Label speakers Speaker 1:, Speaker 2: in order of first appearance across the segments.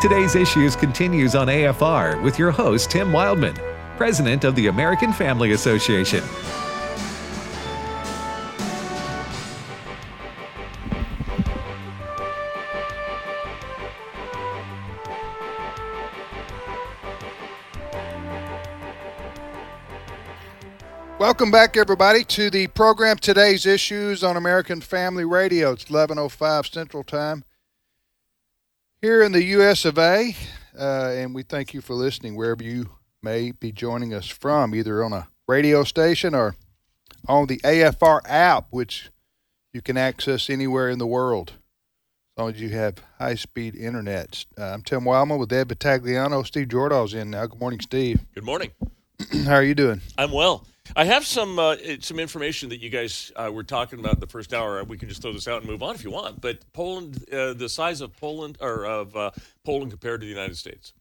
Speaker 1: Today's Issues continues on AFR with your host, Tim Wildmon, President of the American Family Association.
Speaker 2: Welcome back, everybody, to the program Today's Issues on American Family Radio. It's 11.05 Central Time here in the US of A, uh, and we thank you for listening wherever you may be joining us from, either on a radio station or on the AFR app, which you can access anywhere in the world as long as you have high-speed internet. Uh, I'm Tim Wildmon with Ed Vitagliano. Steve Jordahl's in now. Good morning, Steve.
Speaker 3: Good morning.
Speaker 2: How are you doing?
Speaker 3: I'm well. I have some uh, some information that you guys uh, were talking about in the first hour. We can just throw this out and move on if you want. But Poland, uh, the size of Poland or of uh, Poland compared to the United States.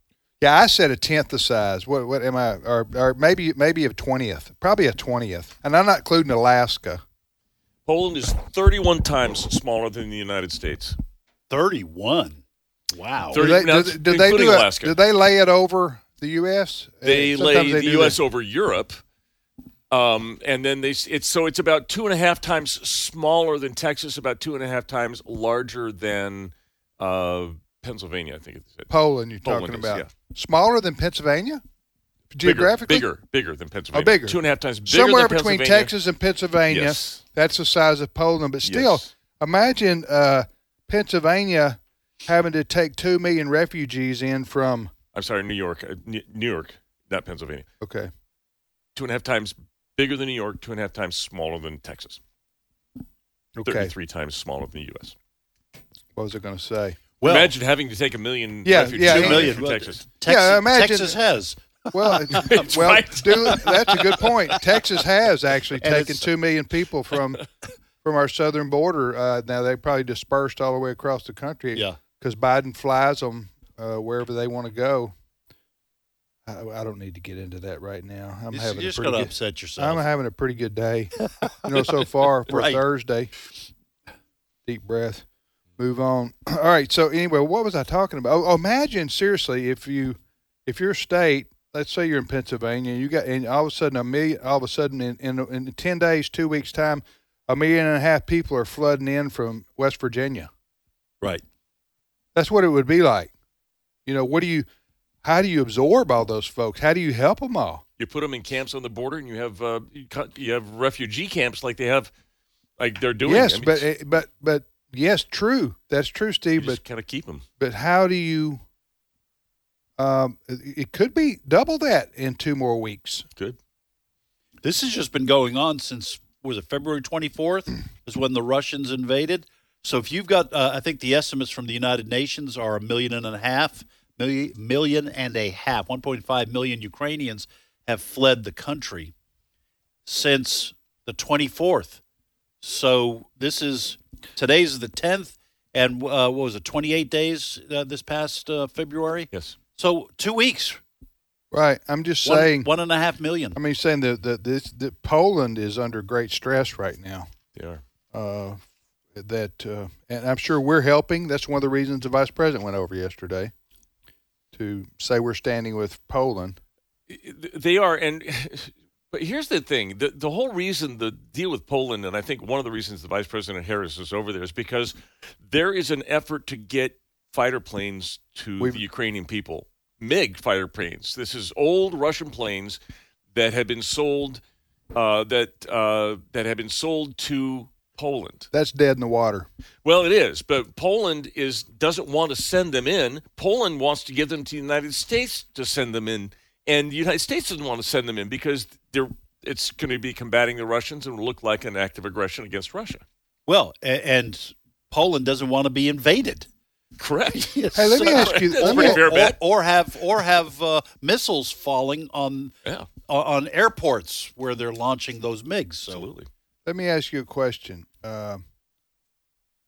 Speaker 2: Yeah, I said a tenth the size. What what am I? Or, or maybe maybe a twentieth. Probably a twentieth. And I'm not including Alaska.
Speaker 3: Poland is 31 times smaller than the United States.
Speaker 4: 31. Wow.
Speaker 2: Do they,
Speaker 3: now,
Speaker 2: do, do they
Speaker 3: including
Speaker 2: do it?
Speaker 3: Alaska.
Speaker 2: Do they lay it over the U.S.?
Speaker 3: they
Speaker 2: Uh,
Speaker 3: lay
Speaker 2: sometimes
Speaker 3: the U.S.
Speaker 2: that.
Speaker 3: over Europe, um, and then they it's so it's about two and a half times smaller than Texas, about two and a half times larger than uh, Pennsylvania. I think it's
Speaker 2: Poland. You're
Speaker 3: Poland
Speaker 2: talking
Speaker 3: is,
Speaker 2: about
Speaker 3: yeah.
Speaker 2: smaller than Pennsylvania, geographically.
Speaker 3: bigger, bigger, bigger than Pennsylvania.
Speaker 2: bigger.
Speaker 3: two and a half times bigger
Speaker 2: Somewhere between Texas and Pennsylvania.
Speaker 3: Yes.
Speaker 2: That's the size of Poland. But still,
Speaker 3: Yes.
Speaker 2: imagine uh, Pennsylvania having to take two million refugees in from.
Speaker 3: I'm sorry, New York, uh, New New York, not Pennsylvania.
Speaker 2: Okay.
Speaker 3: Two and a half times bigger than New York, two and a half times smaller than Texas.
Speaker 2: Okay.
Speaker 3: Thirty-three times smaller than the U.S.
Speaker 2: What was I going to say?
Speaker 4: Well,
Speaker 3: Imagine having to take a million
Speaker 2: Yeah,
Speaker 3: refugees
Speaker 2: yeah,
Speaker 3: in
Speaker 2: yeah.
Speaker 4: million.
Speaker 3: from
Speaker 4: Well,
Speaker 3: Texas.
Speaker 4: Texas,
Speaker 2: Yeah, imagine-
Speaker 4: Texas has.
Speaker 2: Well,
Speaker 3: That's
Speaker 2: well,
Speaker 3: right.
Speaker 2: do, that's a good point. Texas has actually
Speaker 4: And
Speaker 2: taken two million people from from our southern border. Uh, now they probably dispersed all the way across the country.
Speaker 4: Yeah.
Speaker 2: because Biden flies them uh, wherever they want to go. I, I don't need to get into that right now. I'm
Speaker 4: You're
Speaker 2: having
Speaker 4: just
Speaker 2: a
Speaker 4: going
Speaker 2: pretty
Speaker 4: to
Speaker 2: good,
Speaker 4: upset yourself.
Speaker 2: I'm having a pretty good day. you know, so far for
Speaker 4: Right.
Speaker 2: Thursday. Deep breath. Move on. All right. So anyway, what was I talking about? Oh, imagine seriously if you, if your state, let's say you're in Pennsylvania, you got, and all of a sudden a million, all of a sudden in, in, in ten days, two weeks time, a million and a half people are flooding in from West Virginia.
Speaker 4: right.
Speaker 2: That's what it would be like. You know, what do you, how do you absorb all those folks? How do you help them all?
Speaker 3: You put them in camps on the border, and you have uh, you, cut, you have refugee camps like they have, like they're doing.
Speaker 2: yes,
Speaker 3: I mean,
Speaker 2: but eh, but but yes, true. That's true,
Speaker 3: you
Speaker 2: Steve. But
Speaker 3: kind of keep them.
Speaker 2: but how do you? Um, it it could be double that in two more weeks.
Speaker 3: Good.
Speaker 4: This has just been going on since, was it February 24th is when the Russians invaded. So if you've got, uh, I think the estimates from the United Nations are a million and a half, million, million and a half, 1.5 million Ukrainians have fled the country since the 24th. So this is, today's the 10th, and uh, what was it, 28 days uh, this past uh, February?
Speaker 3: Yes.
Speaker 4: So two weeks,
Speaker 2: Right. I'm just
Speaker 4: one,
Speaker 2: saying.
Speaker 4: one and a half million.
Speaker 2: I mean, saying that that this that Poland is under great stress right now.
Speaker 3: They are.
Speaker 2: Uh, that uh, and I'm sure we're helping. That's one of the reasons the vice president went over yesterday to say we're standing with Poland.
Speaker 3: They are, and but here's the thing: the the whole reason the deal with Poland, and I think one of the reasons the Vice President Harris is over there is because there is an effort to get fighter planes to
Speaker 2: We've-
Speaker 3: the Ukrainian people, MiG fighter planes. This is old Russian planes that had been sold, uh, that uh, that had been sold to Poland.
Speaker 2: That's dead in the water.
Speaker 3: Well, it is, but Poland is doesn't want to send them in. Poland wants to give them to the United States to send them in, and the United States doesn't want to send them in because they're it's going to be combating the Russians and will look like an act of aggression against Russia.
Speaker 4: Well, a- and Poland doesn't want to be invaded.
Speaker 3: Correct.
Speaker 2: Hey, let me ask you.
Speaker 3: That's
Speaker 2: Let me,
Speaker 4: or, or have or have uh, missiles falling on
Speaker 3: Yeah,
Speaker 4: on airports where they're launching those MiGs. So
Speaker 3: absolutely.
Speaker 2: let me ask you a question. Um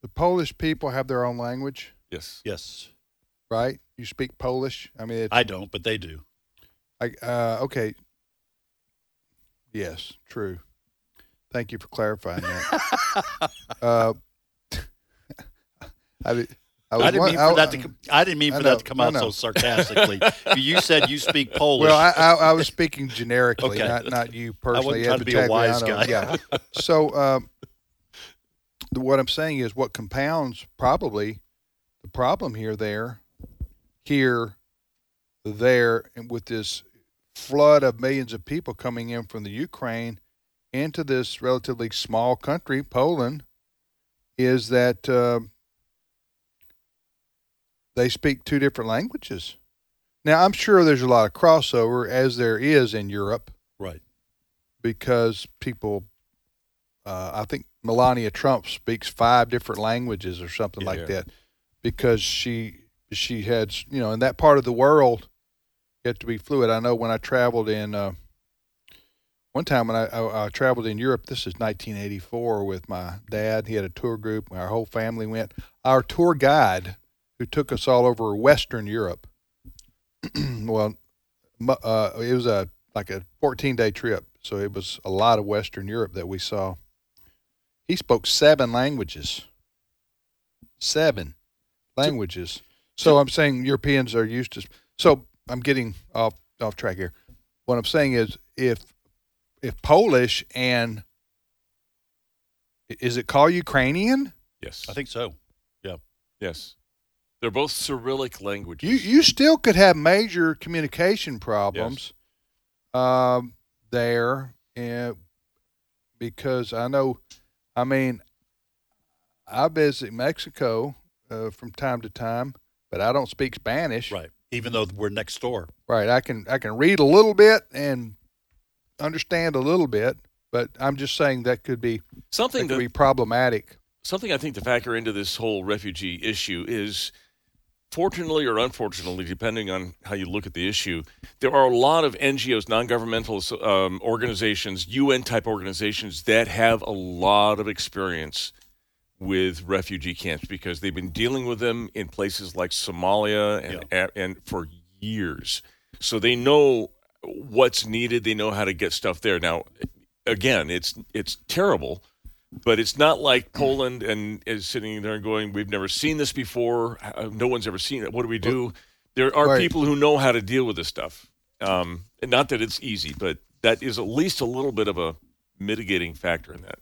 Speaker 2: the Polish people have their own language,
Speaker 3: Yes.
Speaker 4: yes,
Speaker 2: right? You speak Polish. I mean, it's,
Speaker 4: I don't, but they do.
Speaker 2: I, uh, okay. Yes, true. Thank you for clarifying that. uh, I, did- I,
Speaker 4: I,
Speaker 2: was
Speaker 4: didn't
Speaker 2: won-
Speaker 4: mean for
Speaker 2: I-
Speaker 4: that to. com- I didn't mean
Speaker 2: I
Speaker 4: for
Speaker 2: know,
Speaker 4: that to come
Speaker 2: I
Speaker 4: out so sarcastically. you said you speak Polish.
Speaker 2: Well, I, I, I was speaking generically,
Speaker 4: Okay.
Speaker 2: not not you personally.
Speaker 4: trying
Speaker 2: Ed
Speaker 4: to be a wise guy.
Speaker 2: Yeah. so um, the- what I'm saying is, what compounds probably the problem here, there, here, there, and with this flood of millions of people coming in from the Ukraine into this relatively small country, Poland, is that uh, they speak two different languages. Now, I'm sure there's a lot of crossover, as there is in Europe,
Speaker 4: right.
Speaker 2: because people, uh, I think Melania Trump speaks five different languages or something
Speaker 3: Yeah.
Speaker 2: like that, because she she had you know in that part of the world, you have to be fluid. I know when I traveled in uh, one time when I, I, I traveled in Europe, this is 1984 with my dad. He had a tour group. Our whole family went. Our tour guide, who took us all over Western Europe, well, uh, it was a like a 14 day trip, so it was a lot of Western Europe that we saw. He spoke seven languages. Seven languages. So I'm saying Europeans are used to. So I'm getting off off track here. What I'm saying is, if if Polish and is it called Ukrainian?
Speaker 3: Yes.
Speaker 4: I think so. Yeah.
Speaker 3: Yes. They're both Cyrillic languages.
Speaker 2: You you still could have major communication problems um, there, and because I know, I mean, I visit Mexico uh, from time to time, but I don't speak Spanish.
Speaker 4: Right. Even though we're next door.
Speaker 2: Right. I can I can read a little bit and understand a little bit, but I'm just saying that could be something that
Speaker 3: something
Speaker 2: could
Speaker 3: to
Speaker 2: be problematic.
Speaker 3: something I think to factor into this whole refugee issue is, fortunately or unfortunately, depending on how you look at the issue, there are a lot of NGOs, non-governmental um, organizations, UN type organizations that have a lot of experience with refugee camps because they've been dealing with them in places like Somalia and and, and for years, so they know what's needed. They know how to get stuff there. Now, again, it's it's terrible but it's not like Poland and is sitting there and going, "We've never seen this before. Uh, No one's ever seen it. What do we do?" There are
Speaker 2: Right.
Speaker 3: people who know how to deal with this stuff. Um, and not that it's easy, but that is at least a little bit of a mitigating factor in that.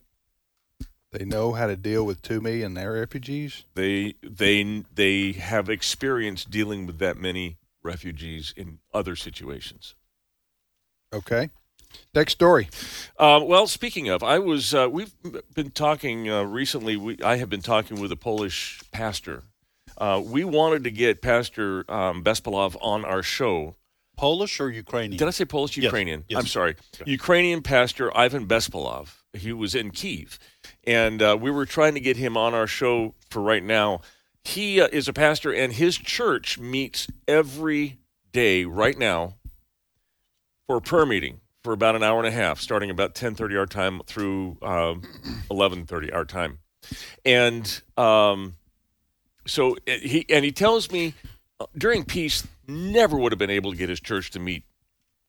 Speaker 2: They know how to deal with two million refugees.
Speaker 3: They they they have experience dealing with that many refugees in other situations.
Speaker 2: Okay. Next story.
Speaker 3: Uh, well, speaking of, I was uh, we've been talking uh, recently. We, I have been talking with a Polish pastor. Uh, we wanted to get Pastor um, Bespalov on our show.
Speaker 4: Polish or Ukrainian?
Speaker 3: Did I say Polish? Ukrainian.
Speaker 4: Yes.
Speaker 3: I'm sorry. Ukrainian pastor Ivan Bespalov. He was in Kiev, and uh, we were trying to get him on our show for right now. He uh, is a pastor, and his church meets every day right now for a prayer meeting for about an hour and a half, starting about 10:30 our time through um, 11:30 our time, and um, so uh, he and he tells me uh, during peace never would have been able to get his church to meet,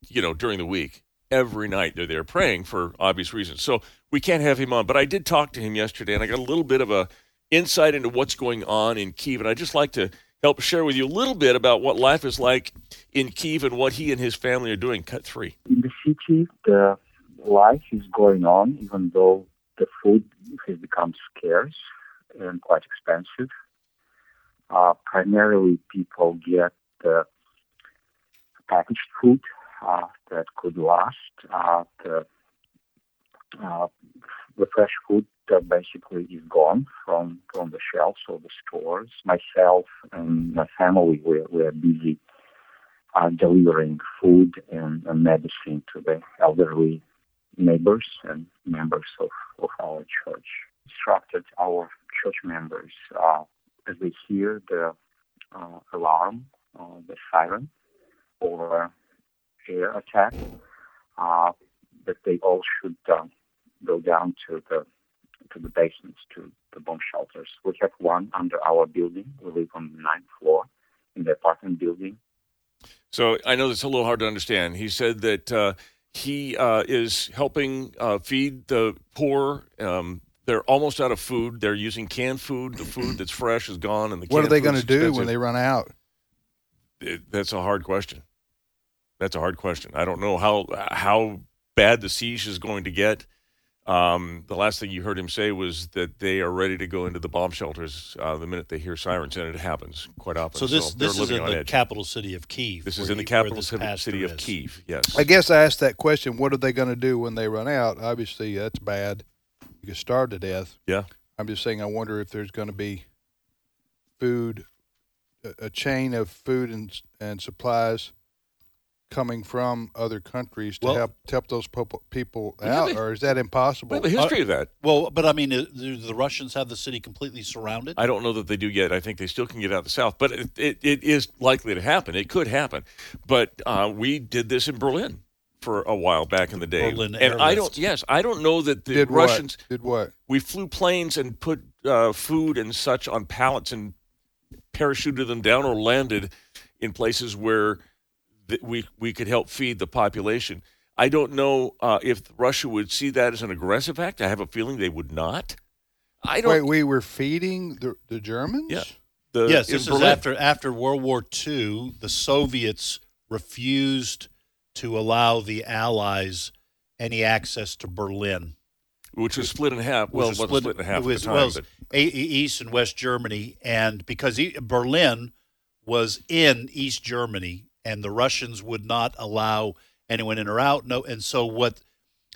Speaker 3: you know, during the week. Every night they're there praying for obvious reasons. So we can't have him on. But I did talk to him yesterday, and I got a little bit of a insight into what's going on in Kiev, and I'd just like to help share with you a little bit about what life is like in Kiev and what he and his family are doing. Cut three.
Speaker 5: in the city, the life is going on, even though the food has become scarce and quite expensive. Uh, primarily, people get the packaged food uh, that could last. Uh, the, uh, the fresh food that basically is gone from, from the shelves of the stores. Myself and my family, we're, we're busy uh, delivering food and, and medicine to the elderly neighbors and members of, of our church. Instructed our church members uh, as they hear the uh, alarm, uh, the siren, or air attack, uh, that they all should uh, go down to the to the basements, to the bomb shelters. We have one under our building. We live on the ninth floor in the apartment building.
Speaker 3: So I know it's a little hard to understand. He said that uh, he uh, is helping uh, feed the poor, um, they're almost out of food. They're using canned food. The food that's fresh is gone, and the
Speaker 2: What are they going to
Speaker 3: food's
Speaker 2: do when they run out?
Speaker 3: It- that's a hard question. That's a hard question. I don't know how how bad the siege is going to get. Um, the last thing you heard him say was that they are ready to go into the bomb shelters uh, the minute they hear sirens, and it happens quite often.
Speaker 4: So this
Speaker 3: they're
Speaker 4: this is in the
Speaker 3: edge.
Speaker 4: capital city of Kiev.
Speaker 3: This is in the capital city, city of. Kiev. Yes.
Speaker 2: I guess I asked that question. What are they going to do when they run out? Obviously, that's bad. You could starve to death.
Speaker 3: Yeah.
Speaker 2: I'm just saying. I wonder if there's going to be food, a, a chain of food and and supplies coming from other countries to
Speaker 4: Well-
Speaker 2: help to help those people people out,
Speaker 3: a-
Speaker 2: or is that
Speaker 3: we
Speaker 2: impossible?
Speaker 3: have a history of that.
Speaker 4: Well, but I mean, uh, do the Russians have the city completely surrounded?
Speaker 3: I don't know that they do yet. I think they still can get out of the south, but it, it, it is likely to happen. It could happen. But uh, we did this in Berlin for a while back in the day,
Speaker 4: Berlin
Speaker 3: and I don't. Yes, I don't know that the
Speaker 2: Did
Speaker 3: Russians.
Speaker 2: what? Did what?
Speaker 3: We flew planes and put uh, food and such on pallets and parachuted them down or landed in places where th- we we could help feed the population. I don't know uh, if Russia would see that as an aggressive act. I have a feeling they would not. I don't.
Speaker 2: Wait, we were feeding the the Germans.
Speaker 3: Yeah. the,
Speaker 4: yes,
Speaker 3: in
Speaker 4: this is after after World War II. The Soviets refused to allow the Allies any access to Berlin.
Speaker 3: which was split in half. Well,
Speaker 4: was
Speaker 3: it wasn't split in half
Speaker 4: it was,
Speaker 3: at the time,
Speaker 4: well,
Speaker 3: but
Speaker 4: A- East and West Germany, and because e- Berlin was in East Germany, and the Russians would not allow anyone in or out. No, and so what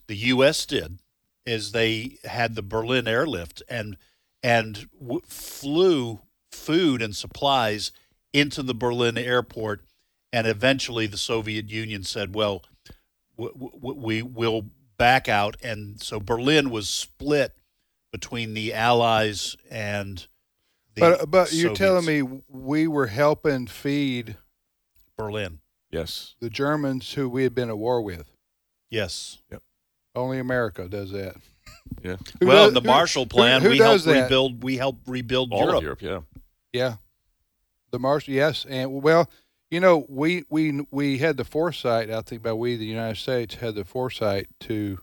Speaker 4: the U.S. did is they had the Berlin airlift and and w- flew food and supplies into the Berlin airport, and eventually the Soviet Union said, "Well, w- w- we will back out," and so Berlin was split between the Allies and. The
Speaker 2: But but you're telling me we were helping feed
Speaker 4: Berlin?
Speaker 3: yes,
Speaker 2: the Germans who we had been at war with.
Speaker 4: Yes.
Speaker 2: Only America does that.
Speaker 3: yeah,
Speaker 2: Who
Speaker 4: well,
Speaker 2: does-
Speaker 4: in the
Speaker 2: who-
Speaker 4: Marshall Plan,
Speaker 2: who
Speaker 4: we
Speaker 2: does
Speaker 4: helped
Speaker 2: that?
Speaker 4: rebuild. We helped rebuild
Speaker 3: all
Speaker 4: Europe.
Speaker 3: of Europe. Yeah,
Speaker 2: Yeah, the Marshall. Yes, and well, you know, we we we had the foresight. I think by we, the United States, had the foresight to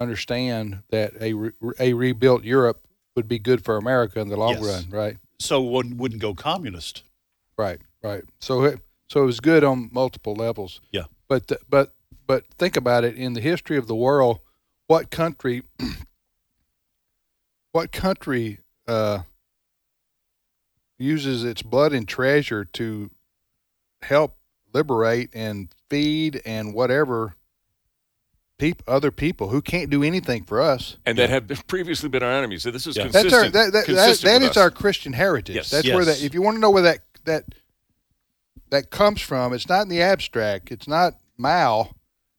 Speaker 2: understand that a re, a rebuilt Europe would be good for America in the long
Speaker 4: Yes.
Speaker 2: run. Right.
Speaker 4: So one wouldn't go communist.
Speaker 2: Right, right. So it so it was good on multiple levels.
Speaker 4: Yeah.
Speaker 2: But the, but but think about it in the history of the world, what country what country uh, uses its blood and treasure to help liberate and feed and whatever peop, other people who can't do anything for us.
Speaker 3: and that have been, previously been our enemies. So this is
Speaker 4: Yeah.
Speaker 3: consistent.
Speaker 2: That's our that, that, that,
Speaker 3: consistent
Speaker 2: that
Speaker 3: with
Speaker 2: is
Speaker 3: us.
Speaker 2: our Christian heritage.
Speaker 3: Yes.
Speaker 2: That's where that if you want to know where that that that comes from, it's not in the abstract. It's not Mao.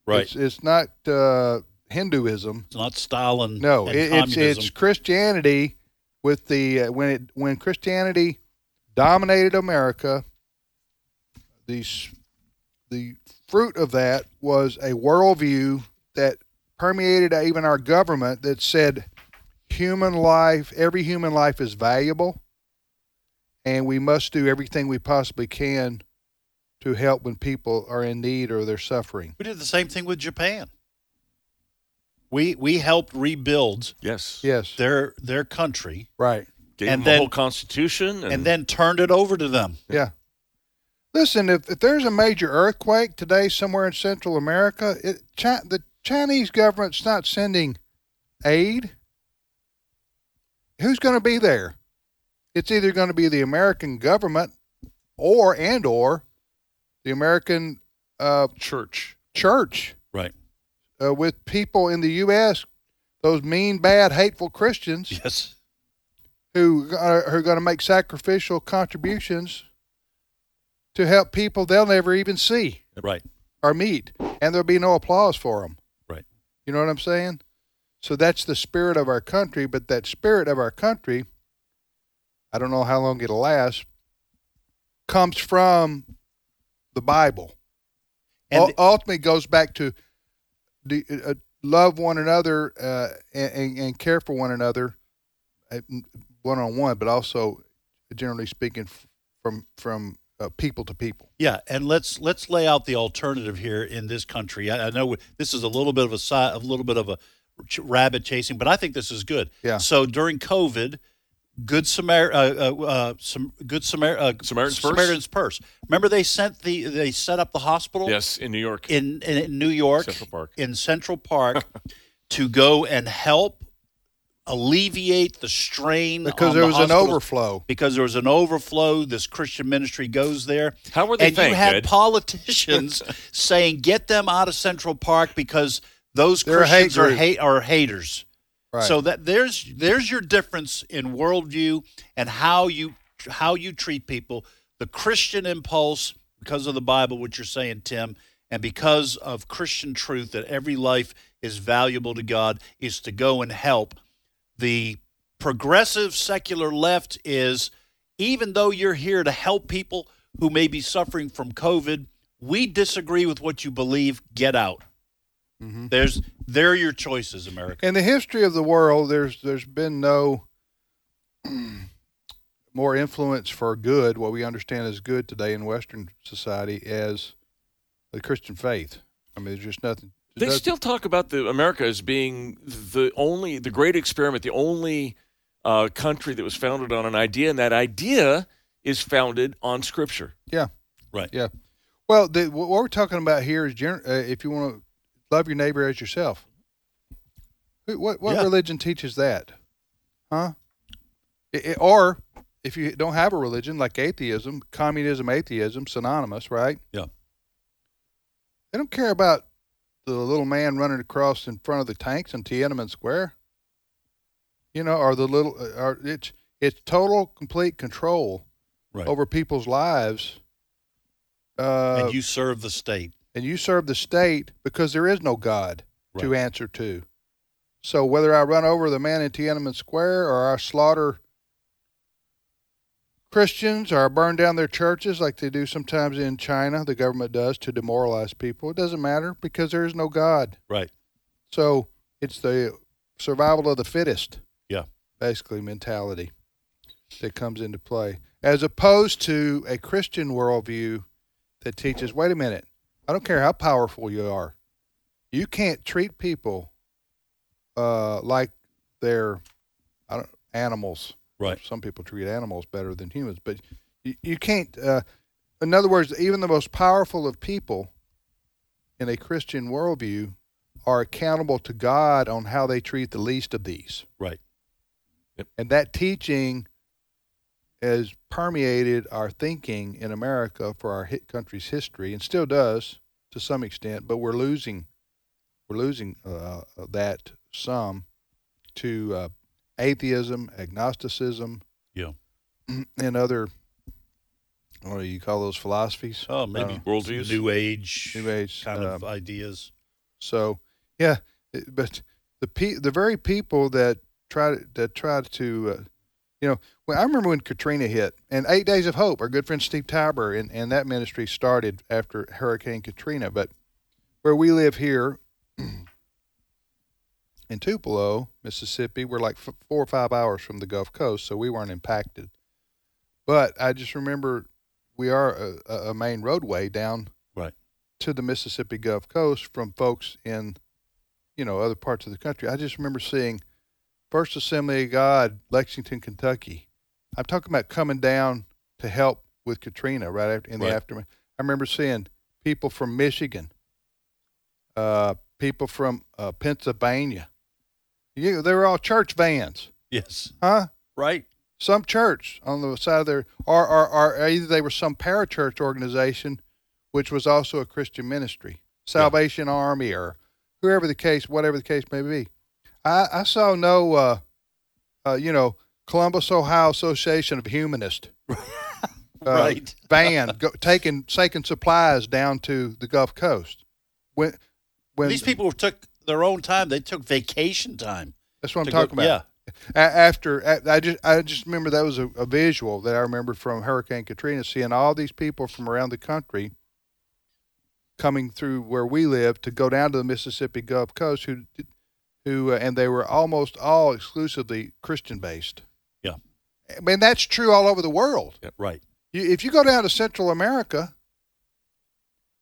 Speaker 4: Right.
Speaker 2: It's, it's not uh, Hinduism.
Speaker 4: It's not Stalin.
Speaker 2: No, it, it's it's Christianity with the uh, when it when Christianity dominated America. The the fruit of that was a worldview that permeated even our government that said human life, every human life is valuable, and we must do everything we possibly can to help when people are in need or they're suffering.
Speaker 4: We did the same thing with Japan. We we helped rebuild
Speaker 3: yes,
Speaker 2: Yes,
Speaker 4: their their country
Speaker 2: right.
Speaker 3: Gave
Speaker 4: And
Speaker 3: them
Speaker 4: then-
Speaker 3: a whole constitution, and,
Speaker 4: and then turned it over to them.
Speaker 2: Yeah. Listen, if, if there's a major earthquake today somewhere in Central America, it, Chi- the Chinese government's not sending aid. Who's going to be there? It's either going to be the American government or and or the American uh,
Speaker 3: church.
Speaker 2: church
Speaker 4: Right.
Speaker 2: uh, with people in the U.S. Those mean, bad, hateful Christians
Speaker 4: Yes.
Speaker 2: who are, who are going to make sacrificial contributions to help people they'll never even see
Speaker 4: Right.
Speaker 2: or meet, and there'll be no applause for them.
Speaker 4: Right.
Speaker 2: You know what I'm saying? So that's the spirit of our country, but that spirit of our country, I don't know how long it'll last, comes from the Bible.
Speaker 4: And
Speaker 2: Ul- ultimately goes back to the, uh, love one another uh, and, and, care for one another one on one, but also generally speaking from from uh, people to people.
Speaker 4: Yeah, and let's let's lay out the alternative here in this country. I, I know this is a little bit of a side, a little bit of a rabbit chasing, but I think this is good.
Speaker 2: Yeah.
Speaker 4: So during COVID, Good Samar, uh, uh, uh, some Good Samar, uh,
Speaker 3: Samaritan's Purse?
Speaker 4: Samaritan's Purse. Remember they sent the they set up the hospital
Speaker 3: Yes, in New York.
Speaker 4: in, in, in New York,
Speaker 3: Central Park.
Speaker 4: in Central Park, to go and help alleviate the strain
Speaker 2: because
Speaker 4: on
Speaker 2: there
Speaker 4: the
Speaker 2: was an overflow.
Speaker 4: Because there was an overflow. This Christian ministry goes there.
Speaker 3: How were they
Speaker 4: And you
Speaker 3: thanked,
Speaker 4: had
Speaker 3: Ed?
Speaker 4: politicians saying, "Get them out of Central Park because those
Speaker 2: They're a hate
Speaker 4: Christians are hate are haters."
Speaker 2: Right.
Speaker 4: So that there's there's your difference in worldview and how you how you treat people. The Christian impulse, because of the Bible, what you're saying, Tim, and because of Christian truth that every life is valuable to God, is to go and help. The progressive secular left is even though you're here to help people who may be suffering from COVID, we disagree with what you believe. Get out. There's there are your choices, America.
Speaker 2: In the history of the world, there's there's been no more influence for good, what we understand as good today in Western society, as the Christian faith. I mean, there's just nothing.
Speaker 3: They
Speaker 2: there's
Speaker 3: still talk about the America as being the only, the great experiment, the only uh, country that was founded on an idea, and that idea is founded on Scripture.
Speaker 2: yeah,
Speaker 4: Right.
Speaker 2: yeah. Well, the, what we're talking about here is gener- uh, if you want to love your neighbor as yourself. What what
Speaker 4: Yeah.
Speaker 2: religion teaches that? Huh? I- I- or if you don't have a religion like atheism, communism, atheism, synonymous, right?
Speaker 4: Yeah.
Speaker 2: They don't care about the little man running across in front of the tanks in Tiananmen Square. You know, or the little, uh, or it's it's total, complete control
Speaker 4: Right.
Speaker 2: over people's lives. Uh,
Speaker 4: and you serve the state.
Speaker 2: And you serve the state because there is no God to answer to. So whether I run over the man in Tiananmen Square or I slaughter Christians or I burn down their churches like they do sometimes in China, the government does to demoralize people, it doesn't matter because there is no God.
Speaker 4: Right.
Speaker 2: So it's the survival of the fittest,
Speaker 4: Yeah.
Speaker 2: basically mentality that comes into play, as opposed to a Christian worldview that teaches, wait a minute, I don't care how powerful you are, you can't treat people uh, like they're I don't, animals.
Speaker 4: Right.
Speaker 2: Some people treat animals better than humans, but you, you can't. Uh, in other words, even the most powerful of people in a Christian worldview are accountable to God on how they treat the least of these.
Speaker 4: Right.
Speaker 2: And that teaching has permeated our thinking in America for our hit country's history, and still does to some extent. But we're losing, we're losing uh, that some to uh, atheism, agnosticism,
Speaker 4: Yeah.
Speaker 2: and other. What do you call those philosophies?
Speaker 4: Oh, maybe
Speaker 2: Uh,
Speaker 3: Worldviews.
Speaker 4: new age,
Speaker 2: New Age
Speaker 4: kind of
Speaker 2: uh,
Speaker 4: ideas.
Speaker 2: So yeah, it- but the pe- the very people that try to, that try to, uh, you know, when I remember when Katrina hit and Eight Days of Hope, our good friend Steve Tybor and, and that ministry started after Hurricane Katrina. But where we live here in Tupelo, Mississippi, we're like f- four or five hours from the Gulf Coast, so we weren't impacted. But I just remember we are a, a- a main roadway down
Speaker 4: Right.
Speaker 2: to the Mississippi Gulf Coast from folks in, you know, other parts of the country. I just remember seeing First Assembly of God, Lexington, Kentucky. I'm talking about coming down to help with Katrina right after in the aftermath. I remember seeing people from Michigan, uh, people from uh, Pennsylvania. You, they were all church vans,
Speaker 4: Yes.
Speaker 2: huh?
Speaker 4: Right.
Speaker 2: some church on the side of their, or, or, or either they were some parachurch organization, which was also a Christian ministry, Salvation Army, or whoever the case, whatever the case may be. I, I saw no, uh, uh, you know, Columbus, Ohio Association of Humanists. uh,
Speaker 4: Right.
Speaker 2: van go, taking taking supplies down to the Gulf Coast. When when
Speaker 4: These people took their own time. They took vacation time.
Speaker 2: that's what I'm
Speaker 4: to go-
Speaker 2: talking about.
Speaker 4: Yeah.
Speaker 2: A- after a- I just I just remember that was a, a visual that I remember from Hurricane Katrina, seeing all these people from around the country coming through where we live to go down to the Mississippi Gulf Coast, who who uh, and they were almost all exclusively Christian based.
Speaker 4: Yeah.
Speaker 2: I mean that's true all over the world.
Speaker 4: Right.
Speaker 2: You, if you go down to Central America,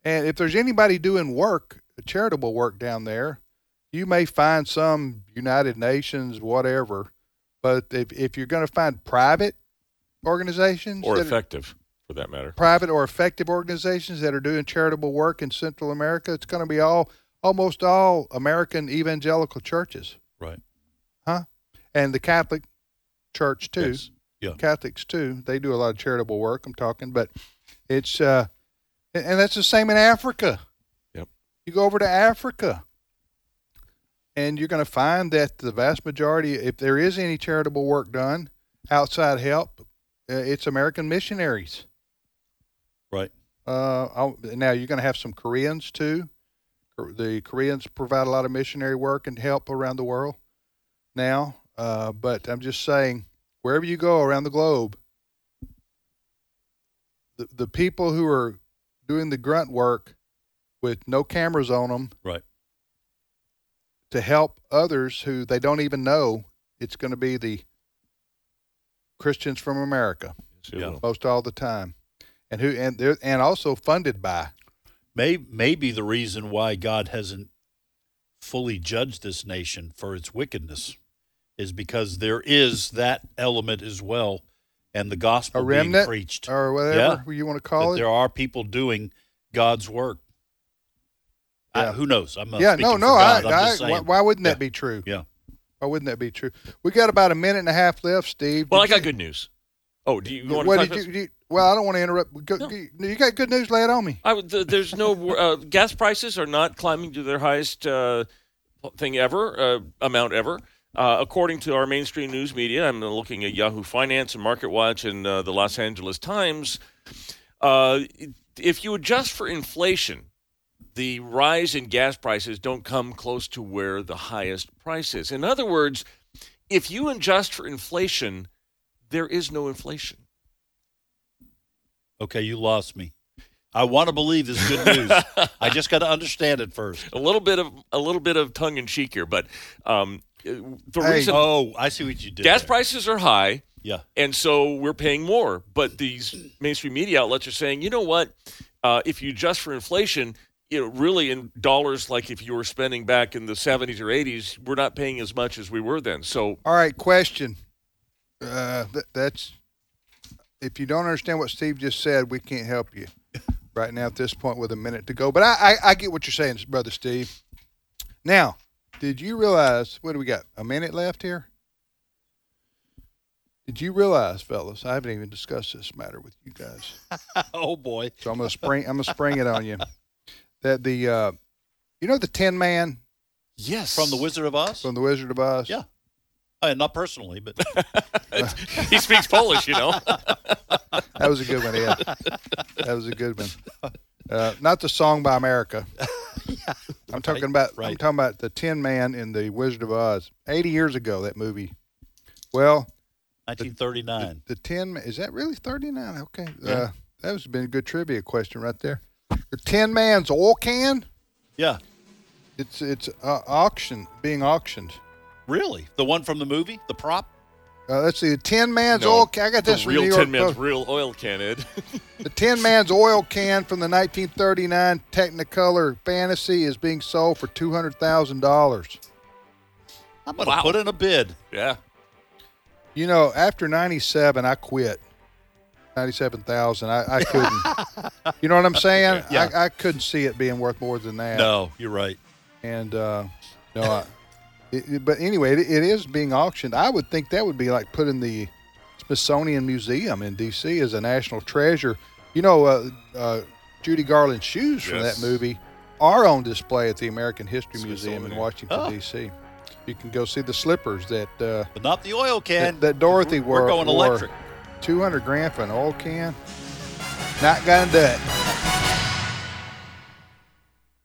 Speaker 2: and if there's anybody doing work, charitable work down there, you may find some United Nations, whatever, but if, if you're going to find private organizations
Speaker 3: or
Speaker 2: that are-
Speaker 3: effective for that matter.
Speaker 2: private or effective organizations that are doing charitable work in Central America, it's going to be all almost all American evangelical churches,
Speaker 4: Right.
Speaker 2: huh? And the Catholic Church too.
Speaker 4: Yes. Yeah.
Speaker 2: Catholics too. They do a lot of charitable work. I'm talking, but it's uh, and that's the same in Africa.
Speaker 3: Yep.
Speaker 2: You go over to Africa, and you're going to find that the vast majority, if there is any charitable work done, outside help, uh, it's American missionaries.
Speaker 4: Right.
Speaker 2: Uh, I'll- now you're going to have some Koreans too. The Koreans provide a lot of missionary work and help around the world now. Uh, but I'm just saying, wherever you go around the globe, the the people who are doing the grunt work with no cameras on them
Speaker 4: Right.
Speaker 2: to help others who they don't even know, it's going to be the Christians from America
Speaker 3: So,
Speaker 4: Yeah.
Speaker 2: most all the time, and who and they're and also funded by.
Speaker 4: May maybe the reason why God hasn't fully judged this nation for its wickedness is because there is that element as well, and the gospel
Speaker 2: A
Speaker 4: being preached.
Speaker 2: or whatever you want to call it.
Speaker 4: there are people doing God's work. I- who knows? I'm not
Speaker 2: yeah, no, no. I,
Speaker 4: I'm
Speaker 2: I, why, why wouldn't
Speaker 4: Yeah.
Speaker 2: that be true?
Speaker 4: Yeah.
Speaker 2: Why wouldn't that be true? We got about a minute and a half left, Steve.
Speaker 3: well, I got
Speaker 2: you-
Speaker 3: good news. Oh, do you, want
Speaker 2: what
Speaker 3: to
Speaker 2: did
Speaker 3: talk
Speaker 2: you,
Speaker 3: about-
Speaker 2: do you- Well, I don't want to interrupt. Go,
Speaker 3: No.
Speaker 2: You got good news. Lay it on me.
Speaker 3: I there's no uh, gas prices are not climbing to their highest uh, thing ever, uh, amount ever. Uh, according to our mainstream news media, I'm looking at Yahoo Finance and MarketWatch and uh, the Los Angeles Times. Uh, if you adjust for inflation, the rise in gas prices don't come close to where the highest price is. In other words, if you adjust for inflation, there is no inflation.
Speaker 4: Okay, you lost me. I want to believe this good news. I just got to understand it first.
Speaker 3: a little bit of a little bit of tongue in cheek here, but um, the
Speaker 2: Hey.
Speaker 3: reason
Speaker 4: Oh, I see what you did.
Speaker 3: gas
Speaker 4: there.
Speaker 3: prices are high,
Speaker 4: Yeah.
Speaker 3: and so we're paying more. But these mainstream media outlets are saying, you know what? Uh, if you adjust for inflation, you know, really in dollars, like if you were spending back in the 70s or 80s, we're not paying as much as we were then. So
Speaker 2: All right, question. Uh, th- that's if you don't understand what Steve just said, we can't help you right now at this point with a minute to go. But I, I, I get what you're saying, brother Steve. Now, did you realize what do we got? A minute left here. Did you realize, fellas? I haven't even discussed this matter with you guys.
Speaker 4: oh boy.
Speaker 2: So I'm gonna spring. I'm gonna spring it on you. That the, uh, you know, the Tin Man
Speaker 3: yes,
Speaker 4: From the Wizard of Oz?
Speaker 2: from the Wizard of Oz.
Speaker 4: Yeah. Uh, not personally, but
Speaker 3: he speaks Polish, you know.
Speaker 2: That was a good one, Ed. That was a good one. Uh, not the song by America. I'm talking about. I'm talking about the Tin Man in the Wizard of Oz. 80 years ago, that movie. Well,
Speaker 4: 1939.
Speaker 2: the Tin is that really 39? Okay,
Speaker 4: Yeah.
Speaker 2: uh, that was been a good trivia question right there. The Tin Man's oil can.
Speaker 4: Yeah.
Speaker 2: It's it's uh, auction being auctioned.
Speaker 4: Really? The one from the movie? The prop?
Speaker 2: Uh, let's see. The Tin Man's
Speaker 3: No,
Speaker 2: oil can. I got
Speaker 3: the
Speaker 2: this from New
Speaker 3: real
Speaker 2: York
Speaker 3: Tin Man's
Speaker 2: Post.
Speaker 3: real oil can, Ed.
Speaker 2: The Tin Man's oil can from the 1939 Technicolor Fantasy is being sold for two hundred thousand dollars.
Speaker 4: I'm going to
Speaker 3: Wow.
Speaker 4: put in a bid.
Speaker 3: yeah.
Speaker 2: You know, after '97, I quit. Ninety-seven thousand. I, I couldn't. you know what I'm saying?
Speaker 4: Yeah.
Speaker 2: I, I couldn't see it being worth more than that.
Speaker 4: No, you're right.
Speaker 2: And uh, no, I, it, but anyway, it, it is being auctioned. I would think that would be like putting the Smithsonian Museum in D.C. as a national treasure. You know, uh, uh, Judy Garland's shoes from
Speaker 3: Yes.
Speaker 2: that movie are on display at the American History Museum in Washington
Speaker 4: Oh.
Speaker 2: D.C. You can go see the slippers that uh,
Speaker 4: But not the oil can.
Speaker 2: that, that Dorothy
Speaker 4: We're
Speaker 2: wore.
Speaker 4: going
Speaker 2: wore.
Speaker 4: electric.
Speaker 2: 200 grand for an oil can. Not gonna do it.